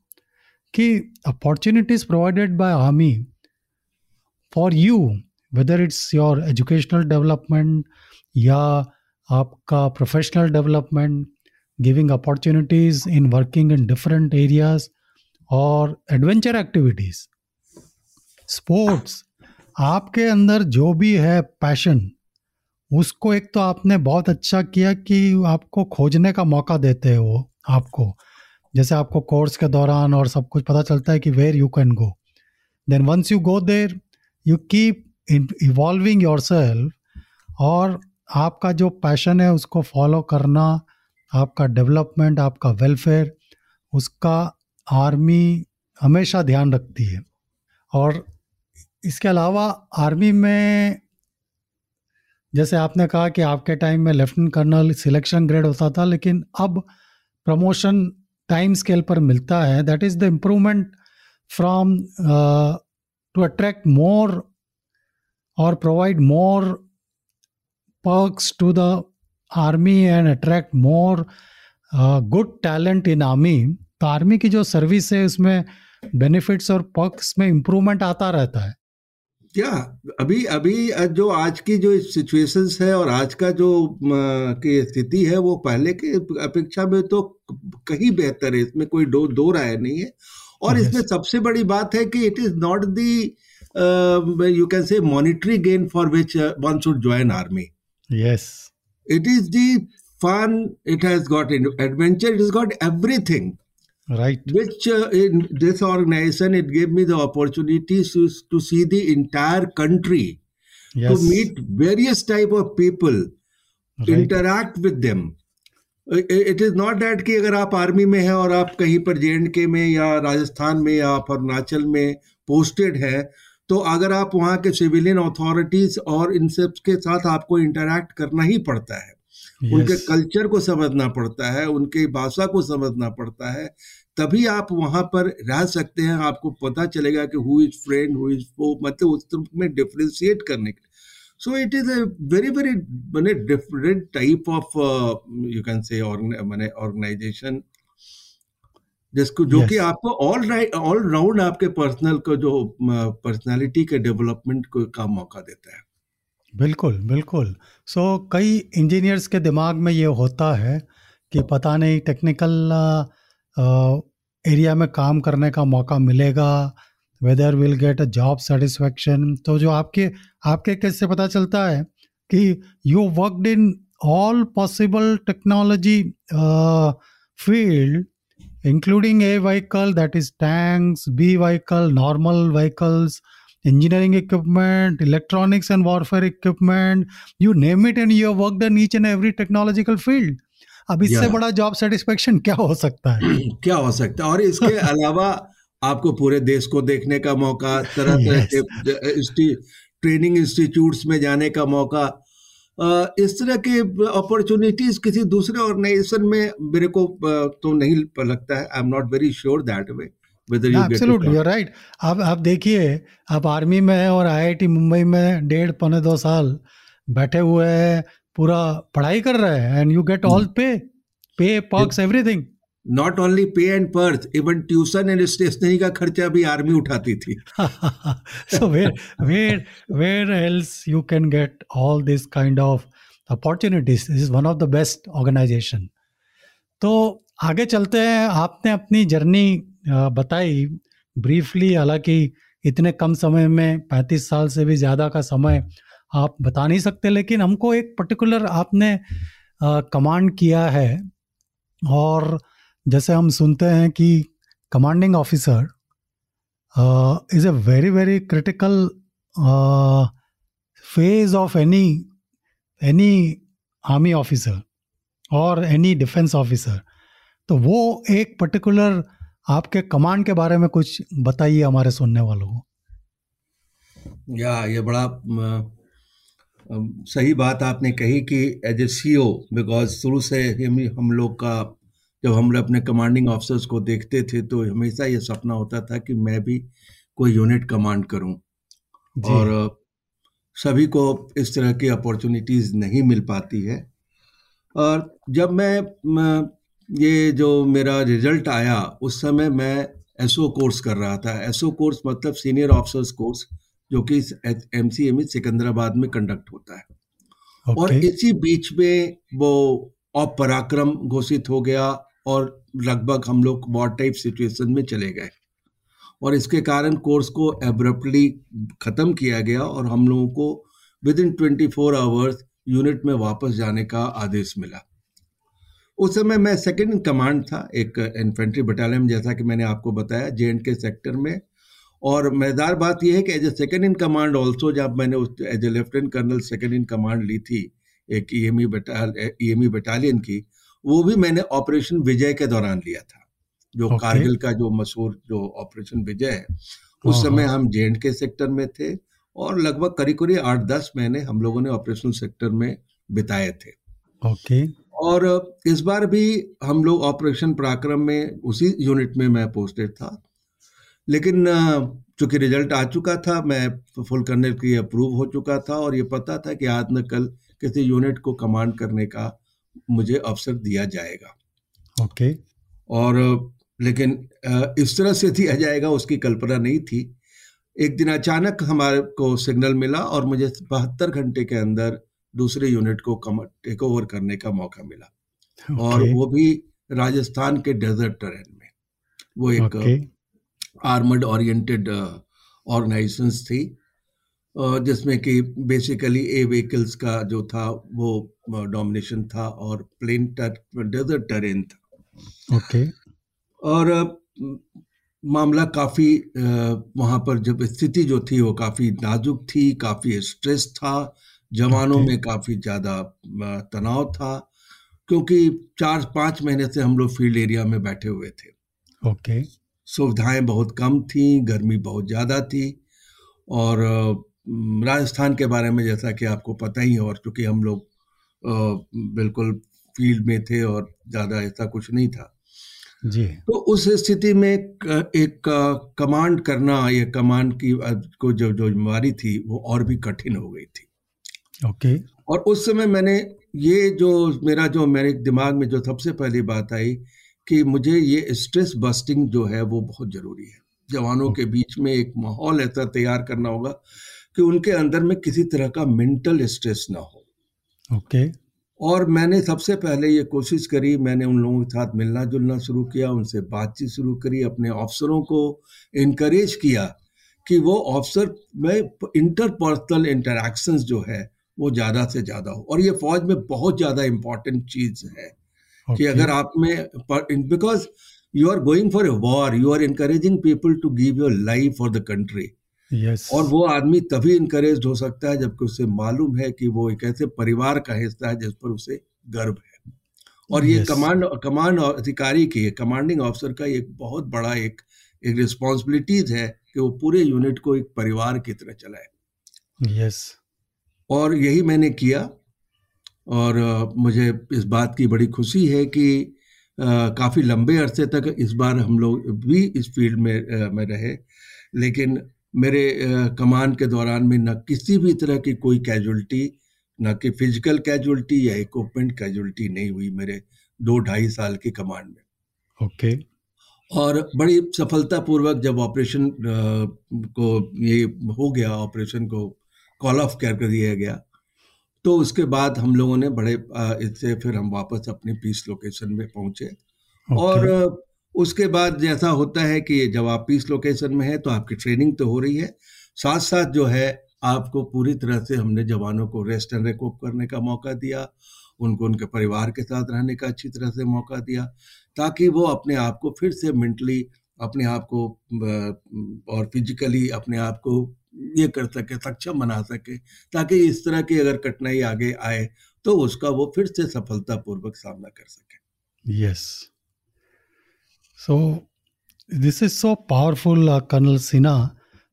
कि opportunities provided by army for you whether it's your educational development या आपका professional development giving opportunities in working in different areas और एडवेंचर एक्टिविटीज़ स्पोर्ट्स आपके अंदर जो भी है पैशन उसको एक तो आपने बहुत अच्छा किया कि आपको खोजने का मौका देते हैं वो आपको। जैसे आपको कोर्स के दौरान और सब कुछ पता चलता है कि where you can go then once you go there you keep evolving yourself और आपका जो पैशन है, उसको फॉलो करना, आपका डेवलपमेंट आपका वेलफेयर उसका आर्मी हमेशा ध्यान रखती है। और इसके अलावा आर्मी में जैसे आपने कहा कि आपके टाइम में लेफ्टिनेंट कर्नल सिलेक्शन ग्रेड होता था लेकिन अब प्रमोशन टाइम स्केल पर मिलता है। That is the improvement from to attract more और provide more to the army and attract more uh, good talent in army. तो आर्मी की जो सर्विस है उसमें बेनिफिट्स और पर्क्स में इम्प्रूवमेंट आता रहता है। क्या? अभी अभी जो आज की जो सिचुएशंस है और आज का जो की स्थिति है वो पहले के अपेक्षा में तो कहीं बेहतर है। इसमें कोई दो दो राय नहीं है। और yes. इसमें सबसे बड़ी बात है कि it is not the you can say monetary gain for which one should join army yes it is the fun it has got adventure it is got everything right which uh, in this organization it gave me the opportunity to, to see the entire country yes. to meet various type of people right. interact with them it is not that कि अगर आप army में हैं और आप कहीं पर जे के में या राजस्थान में या अरुणाचल में पोस्टेड है तो अगर आप वहाँ के सिविलियन अथॉरिटीज और इन सब के साथ आपको इंटरेक्ट करना ही पड़ता है yes. उनके कल्चर को समझना पड़ता है उनके भाषा को समझना पड़ता है तभी आप वहाँ पर रह सकते हैं आपको पता चलेगा कि who is friend who is foe मतलब उस में डिफ्रेंशिएट करने के so it is a very very मैंने different type of you can say मैंने ऑर्गेनाइजेशन जिसको जो yes. कि आपको ऑल राइट ऑल राउंड आपके पर्सनल को जो पर्सनालिटी के डेवलपमेंट को का मौका देता है। बिल्कुल बिल्कुल। सो so, कई इंजीनियर्स के दिमाग में ये होता है कि पता नहीं टेक्निकल एरिया में काम करने का मौका मिलेगा whether will get a job satisfaction तो जो आपके आपके कैसे पता चलता है कि you worked in all possible technology field including a vehicle that is tanks B vehicle normal vehicles engineering equipment electronics and warfare equipment you name it and you work in each and every technological field अब इससे बड़ा job satisfaction क्या हो सकता है? क्या हो सकता है? और इसके अलावा आपको पूरे देश को देखने का मौका तरह तरह के ट्रेनिंग इंस्टीट्यूट्स में जाने का मौका इस तरह के अपॉर्चुनिटीज़ किसी दूसरे ऑर्गेनाइजेशन में मेरे को तो नहीं लगता है। I am not very sure that way absolutely right आप आप देखिए आप आर्मी में और आईआईटी मुंबई में डेढ़ पौने दो साल बैठे हुए हैं पूरा पढ़ाई कर रहा है and you get all pay pay perks everything not only pay and perks even tuition and stationery का खर्चा भी आर्मी उठाती थी। Where where where else you can get all this kind of opportunities? This is one of the best organization. तो आगे चलते हैं। आपने अपनी जर्नी बताई ब्रीफली हालाँकि इतने कम समय में पैंतीस साल से भी ज़्यादा का समय आप बता नहीं सकते, लेकिन हमको एक पर्टिकुलर आपने कमांड किया है। और जैसे हम सुनते हैं कि commanding officer is a very very critical phase of any any army officer और एनी डिफेंस ऑफिसर तो वो एक पर्टिकुलर आपके कमांड के बारे में कुछ बताइए हमारे सुनने वालों को। या, ये बड़ा सही बात आपने कही कि as A C O because शुरू से हम हम लोग का जब हम लोग अपने कमांडिंग ऑफिसर्स को देखते थे तो हमेशा ये सपना होता था कि मैं भी कोई यूनिट कमांड करूँ। और सभी को इस तरह की अपॉर्चुनिटीज़ नहीं मिल पाती है। और जब मैं ये जो मेरा रिज़ल्ट आया उस समय मैं एसओ कोर्स कर रहा था। एसओ कोर्स मतलब सीनियर ऑफिसर्स कोर्स जो कि एम सी एम सिकंदराबाद में कंडक्ट होता है। okay. और इसी बीच में वो अपराक्रम घोषित हो गया और लगभग हम लोग वॉर टाइप सिचुएशन में चले गए। और इसके कारण कोर्स को एब्रप्टली ख़त्म किया गया और हम लोगों को within twenty four hours unit में वापस जाने का आदेश मिला। उस समय मैं सेकेंड इन कमांड था एक इन्फेंट्री बटालियन जैसा कि मैंने आपको बताया जे एंड के सेक्टर में। और मज़ेदार बात यह है कि as a second in command also जब मैंने उस as a lieutenant colonel second in command ली थी एक ई एम ई बटालियन की वो भी मैंने ऑपरेशन विजय के दौरान लिया था जो okay. कारगिल का जो मशहूर जो ऑपरेशन विजय है उस हाँ, समय हाँ। हम जे एंड के सेक्टर में थे और लगभग करीब करीब आठ दस महीने हम लोगों ने ऑपरेशन सेक्टर में बिताए थे ओके okay. और इस बार भी हम लोग ऑपरेशन पराक्रम में उसी यूनिट में मैं पोस्टेड था लेकिन चूँकि रिज़ल्ट आ चुका था मैं फुल करने के अप्रूव हो चुका था और ये पता था कि आज न कल किसी यूनिट को कमांड करने का मुझे अवसर दिया जाएगा ओके okay. और लेकिन इस तरह से दिया जाएगा उसकी कल्पना नहीं थी एक दिन अचानक हमारे को सिग्नल मिला और मुझे बहत्तर घंटे के अंदर दूसरे यूनिट को टेक ओवर करने का मौका मिला okay. और वो भी राजस्थान के डेजर्ट टेरेन में वो एक okay. आर्मड ओरिएंटेड ऑर्गेनाइजेशन थी जिसमें कि बेसिकली ए व्हीकल्स का जो था वो डोमिनेशन था और प्लेन डेजर्ट टेरेन था ओके okay. और मामला काफ़ी वहाँ पर जब स्थिति जो थी वो काफ़ी नाजुक थी काफ़ी स्ट्रेस था जवानों okay. में काफ़ी ज़्यादा तनाव था क्योंकि चार पाँच महीने से हम लोग फ़ील्ड एरिया में बैठे हुए थे ओके okay. सुविधाएँ बहुत कम थी गर्मी बहुत ज़्यादा थी और राजस्थान के बारे में जैसा कि आपको पता ही है और चूँकि हम लोग बिल्कुल फ़ील्ड में थे और ज़्यादा ऐसा कुछ नहीं था। जी। तो उस स्थिति में एक कमांड करना या कमांड की को जो जो जिम्मेवारी थी वो और भी कठिन हो गई थी। ओके। और उस समय मैंने ये जो मेरा जो मेरे दिमाग में जो सबसे पहली बात आई कि मुझे ये स्ट्रेस बस्टिंग जो है वो बहुत ज़रूरी है। जवानों के बीच में एक माहौल ऐसा तैयार करना होगा कि उनके अंदर में किसी तरह का मेंटल स्ट्रेस ना हो। Okay okay. और मैंने सबसे पहले ये कोशिश करी मैंने उन लोगों के साथ मिलना जुलना शुरू किया उनसे बातचीत शुरू करी अपने अफसरों को इनक्रेज किया कि वो ऑफिसर में इंटरपर्सनल इंटरेक्शंस जो है वो ज़्यादा से ज़्यादा हो। और ये फौज में बहुत ज़्यादा इम्पोर्टेंट चीज़ है। Okay. कि अगर आप में because you are going for a war you are encouraging people to give your life for the country yes. और वो आदमी तभी इनकरेज हो सकता है जबकि उसे मालूम है कि वो एक ऐसे परिवार का हिस्सा है जिस पर उसे गर्व है और ये कमांड कमांड अधिकारी की कमांडिंग ऑफिसर का एक बहुत बड़ा एक एक रिस्पॉन्सिबिलिटीज है कि वो पूरे यूनिट को एक परिवार की तरह चलाए यस yes. और यही मैंने किया और मुझे इस बात की बड़ी खुशी है कि काफ़ी लंबे अरसे तक इस बार हम लोग भी इस फ़ील्ड में में रहे लेकिन मेरे कमान के दौरान में न किसी भी तरह की कोई कैजुअलिटी न कि फ़िज़िकल कैजुअलिटी या इक्विपमेंट कैजुअलिटी नहीं हुई मेरे दो ढाई साल की कमांड में ओके okay. और बड़ी सफलतापूर्वक जब ऑपरेशन को ये हो गया ऑपरेशन को कॉल ऑफ़ कर दिया गया तो उसके बाद हम लोगों ने बड़े इससे फिर हम वापस अपने पीस लोकेशन में पहुँचे okay. और उसके बाद जैसा होता है कि जब आप पीस लोकेशन में है तो आपकी ट्रेनिंग तो हो रही है साथ साथ जो है आपको पूरी तरह से हमने जवानों को रेस्ट एंड रिकॉप करने का मौका दिया उनको उनके परिवार के साथ रहने का अच्छी तरह से मौका दिया ताकि वो अपने आप को फिर से मेंटली अपने आप को और फिजिकली अपने आप को ये कर सके, सक्षम बना सके, ताकि इस तरह की अगर कठिनाई आगे आए तो उसका वो फिर से सफलतापूर्वक सामना कर सके। Yes so this is so powerful colonel Sinha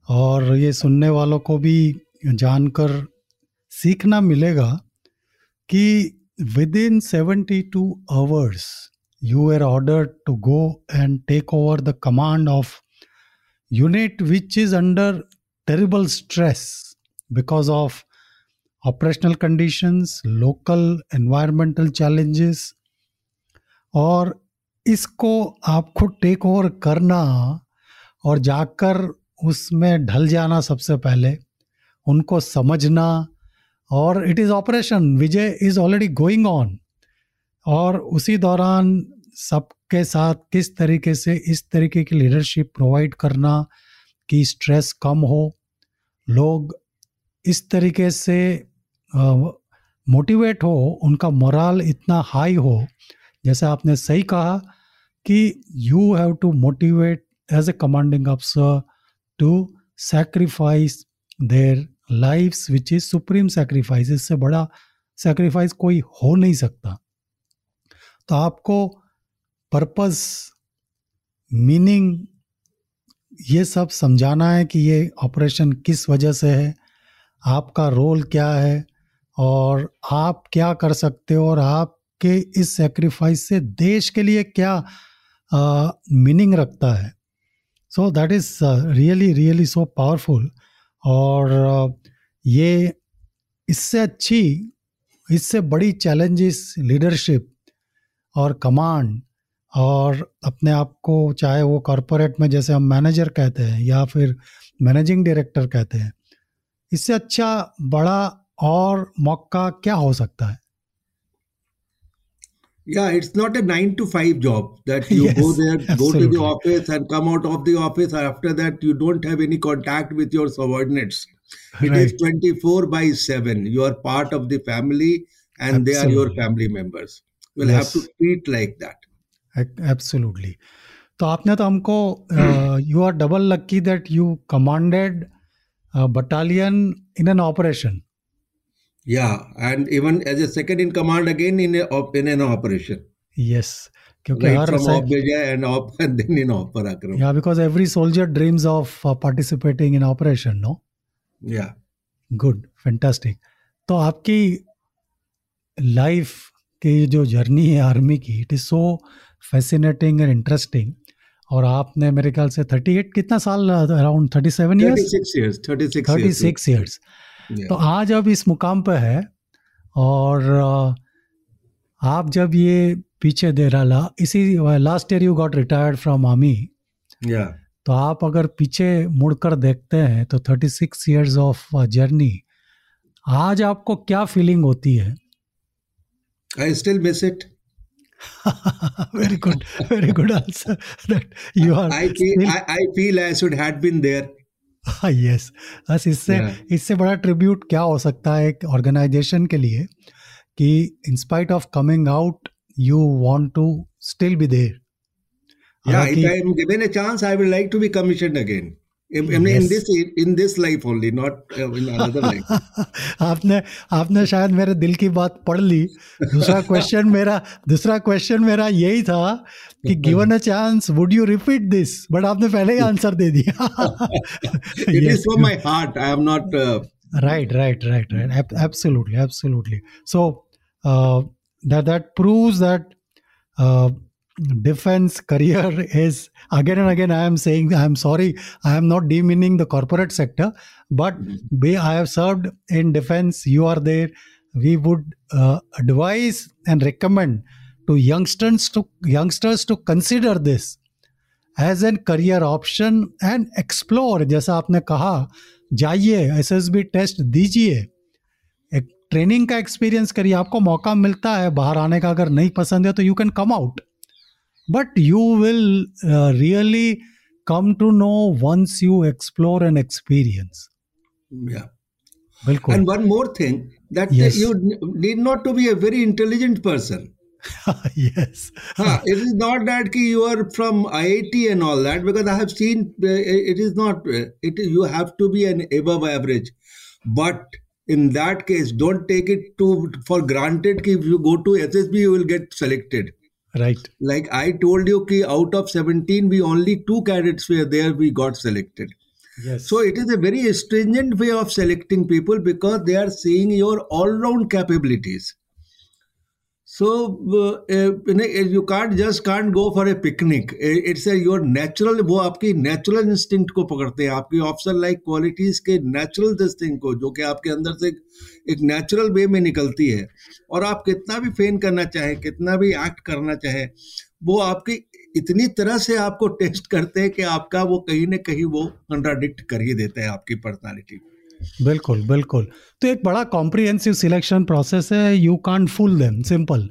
और ये सुनने वालों को भी जानकर सीखना मिलेगा कि within seventy two hours you were ordered to go and take over the command of unit which is under terrible stress because of operational conditions, local environmental challenges, और इसको आपको टेक ओवर करना और जाकर उसमें ढल जाना सबसे पहले, उनको समझना और it is operation Vijay is already going on और उसी दौरान सबके साथ किस तरीके से इस तरीके की लीडरशिप प्रोवाइड करना कि स्ट्रेस कम हो। लोग इस तरीके से मोटिवेट हो, उनका मोरल इतना हाई हो। जैसे आपने सही कहा कि you have to motivate as a commanding officer to sacrifice their lives which is supreme sacrifice इससे बड़ा सेक्रीफाइस कोई हो नहीं सकता। तो आपको पर्पस मीनिंग ये सब समझाना है कि ये ऑपरेशन किस वजह से है आपका रोल क्या है और आप क्या कर सकते हो और आपके इस सेक्रीफाइस से देश के लिए क्या मीनिंग रखता है। So that is really really so powerful और uh, ये इससे अच्छी इससे बड़ी चैलेंजेस लीडरशिप और कमांड और अपने आप को चाहे वो कॉरपोरेट में जैसे हम मैनेजर कहते हैं या फिर मैनेजिंग डायरेक्टर कहते हैं इससे अच्छा बड़ा और मौका क्या हो सकता है? या it's not a nine to five job that you go there go to the office and come out of the office and after that you don't have any contact with your subordinates it is 24 by 7 you are part of the family and they are your family members will have to treat like that absolutely तो आपने तो हमको you are double lucky that you commanded battalion in an operation या and even as a second in command again in in an operation yes क्योंकि हर या because every soldier dreams of participating in operation no या good fantastic तो आपकी life की जो journey है आर्मी की it is so fascinating and interesting और आपने मेरे ख्याल से 38 कितना साल अराउंड 37 इयर्स 36 इयर्स तो आज अब इस मुकाम पे है और आप जब ये पीछे दे रहा इसी last year you got retired from army तो आप अगर पीछे मुड़कर देखते हैं तो thirty six years of journey आज आपको क्या फीलिंग होती है? I still miss it very good. Very good answer. That you are i feel I, I feel i should had been there. Yes बस इससे इससे बड़ा ट्रिब्यूट क्या हो सकता है एक ऑर्गेनाइजेशन के लिए कि in spite of coming out you want to still be there या if I am given a chance I would like to be commission again आपने आपने शायद मेरे दिल की बात पढ़ ली। दूसरा क्वेश्चन मेरा दूसरा क्वेश्चन मेरा यही था कि given a chance would you repeat this but आपने पहले ही आंसर दे दिया। Defense career is again and again i am saying i am sorry i am not demeaning the corporate sector but be, i have served in defense you are there we would uh, advise and recommend to youngsters to youngsters to consider this as a career option and explore जैसा आपने कहा जाइए S S B test दीजिए एक training का experience करिए आपको मौका मिलता है बाहर आने का अगर नहीं पसंद है तो you can come out but you will uh, really come to know once you explore and experience. Yeah. Bilkul. and one more thing that yes. you need not to be a very intelligent person. Yes. Huh, it is not that you are from iit and all that because i have seen uh, it is not uh, it you have to be an above average. But in that case don't take it to for granted if you go to ssb you will get selected Right. Like I told you, ki out of 17, we only two cadets were there, we got selected. Yes. So it is a very stringent way of selecting people because they are seeing your all round capabilities. So uh, you can't just can't go for a picnic. It's a your natural वो आपकी natural instinct को पकड़ते हैं। आपकी officer like qualities के natural डिस्टिंग को जो कि आपके अंदर से एक नेचुरल वे में निकलती है। और आप कितना भी फेन करना चाहे कितना भी एक्ट करना चाहे वो आपकी इतनी तरह से आपको टेस्ट करते हैं कि आपका वो कहीं ना कहीं वो कंट्राडिक्ट कर ही देते हैं आपकी पर्सनालिटी बिल्कुल बिल्कुल। तो एक बड़ा कॉम्प्रिहेंसिव सिलेक्शन प्रोसेस है you can't fool them simple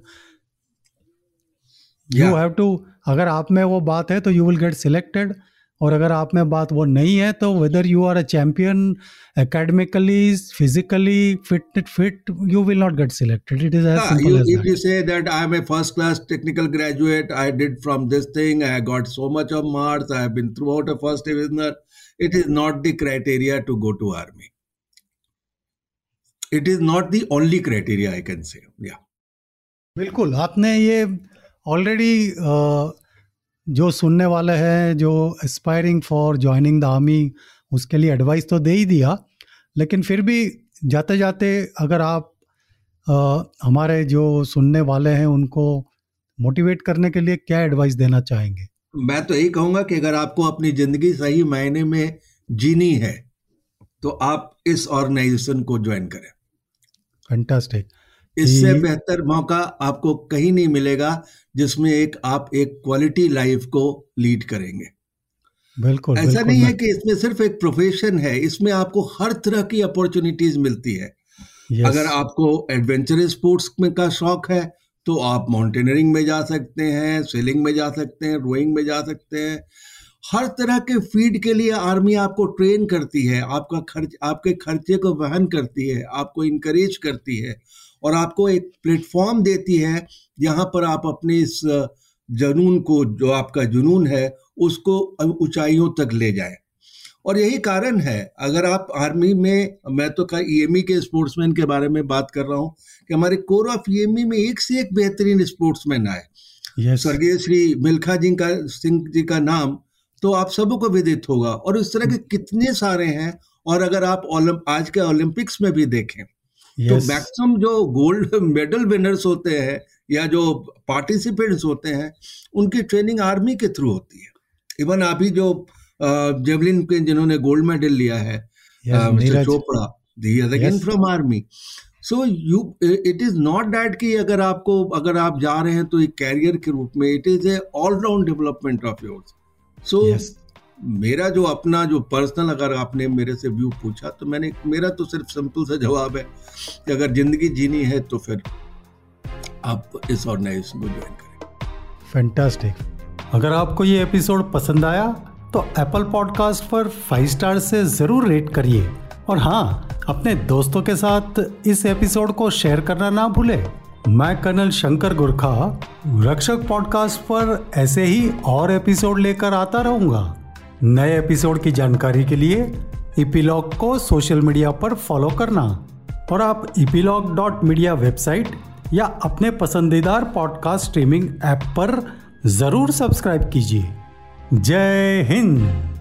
you have to अगर आप में वो बात है तो यू विल गेट सिलेक्टेड और अगर आप में बात वो नहीं है तो whether you are a champion academically physically fit fit you will not get selected it is that you say that I am a first class technical graduate I did from this thing I got so much of marks I have been throughout a first divisioner it is not the criteria to go to army it is not the only criteria I can say या बिल्कुल आपने ये already जो सुनने वाले हैं जो aspiring for joining the army उसके लिए एडवाइस तो दे ही दिया लेकिन फिर भी जाते जाते अगर आप आ, हमारे जो सुनने वाले हैं उनको मोटिवेट करने के लिए क्या एडवाइस देना चाहेंगे? मैं तो यही कहूँगा कि अगर आपको अपनी ज़िंदगी सही मायने में जीनी है तो आप इस ऑर्गेनाइजेशन को ज्वाइन करें। फैंटास्टिक इससे बेहतर मौका आपको कहीं नहीं मिलेगा जिसमें एक आप एक क्वालिटी लाइफ को लीड करेंगे। बिल्कुल ऐसा बिल्कुल, नहीं है कि इसमें सिर्फ़ एक प्रोफेशन है इसमें आपको हर तरह की अपॉर्चुनिटीज़ मिलती है। Yes. अगर आपको एडवेंचरस स्पोर्ट्स में का शौक है तो आप माउंटेनियरिंग में जा सकते हैं सेलिंग में जा सकते हैं रोइंग में जा सकते हैं। हर तरह के फ़ीड के लिए आर्मी आपको ट्रेन करती है आपका खर्च आपके खर्चे को वहन करती है आपको इंकरेज करती है और आपको एक प्लेटफॉर्म देती है जहाँ पर आप अपने इस जुनून को जो आपका जुनून है उसको ऊंचाइयों तक ले जाए और यही कारण है अगर आप आर्मी में मैं तो का ईएमई e के स्पोर्ट्समैन के बारे में बात कर रहा हूँ कि हमारे कोर ऑफ़ ईएमई में एक से एक बेहतरीन स्पोर्ट्समैन आए yes. स्वर्गीय श्री मिल्खा जी का सिंह जी का नाम तो आप सबको विदित होगा। और इस तरह के कितने सारे हैं और अगर आप आज के ओलंपिक्स में भी देखें तो yes. तो मैक्सिमम जो गोल्ड मेडल विनर्स होते हैं या जो पार्टिसिपेंट्स होते हैं उनकी ट्रेनिंग आर्मी के थ्रू होती है। इवन अभी जो जेवलिन के जिन्होंने गोल्ड मेडल लिया है yes, mister Chopra again from army so you it is not that कि अगर आपको अगर आप जा रहे हैं तो एक कैरियर के रूप में it is a all round development of yours so मेरा जो अपना जो पर्सनल अगर आपने मेरे से व्यू पूछा तो मैंने मेरा तो सिर्फ़ सिंपल सा जवाब है कि अगर ज़िंदगी जीनी है तो फिर आप इस ऑर्गेनाइजेशन को ज्वाइन करें। फैंटास्टिक अगर आपको ये एपिसोड पसंद आया तो एप्पल पॉडकास्ट पर फाइव स्टार से ज़रूर रेट करिए। और हाँ अपने दोस्तों के साथ इस एपिसोड को शेयर करना ना भूले। मैं कर्नल शंकर गुरखा, रक्षक पॉडकास्ट पर ऐसे ही और एपिसोड लेकर आता रहूँगा। नए एपिसोड की जानकारी के लिए इपीलॉग को सोशल मीडिया पर फॉलो करना और आप इपीलॉग डॉट मीडिया वेबसाइट या अपने पसंदीदार पॉडकास्ट स्ट्रीमिंग ऐप पर ज़रूर सब्सक्राइब कीजिए। जय हिंद!